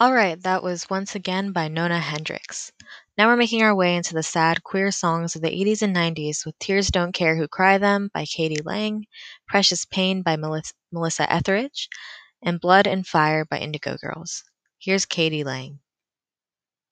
All right, that was once again by Nona Hendryx. Now we're making our way into the sad, queer songs of the 80s and 90s with Tears Don't Care Who Cry Them by k.d. lang, Precious Pain by Melissa Etheridge, and Blood and Fire by Indigo Girls. Here's k.d. lang.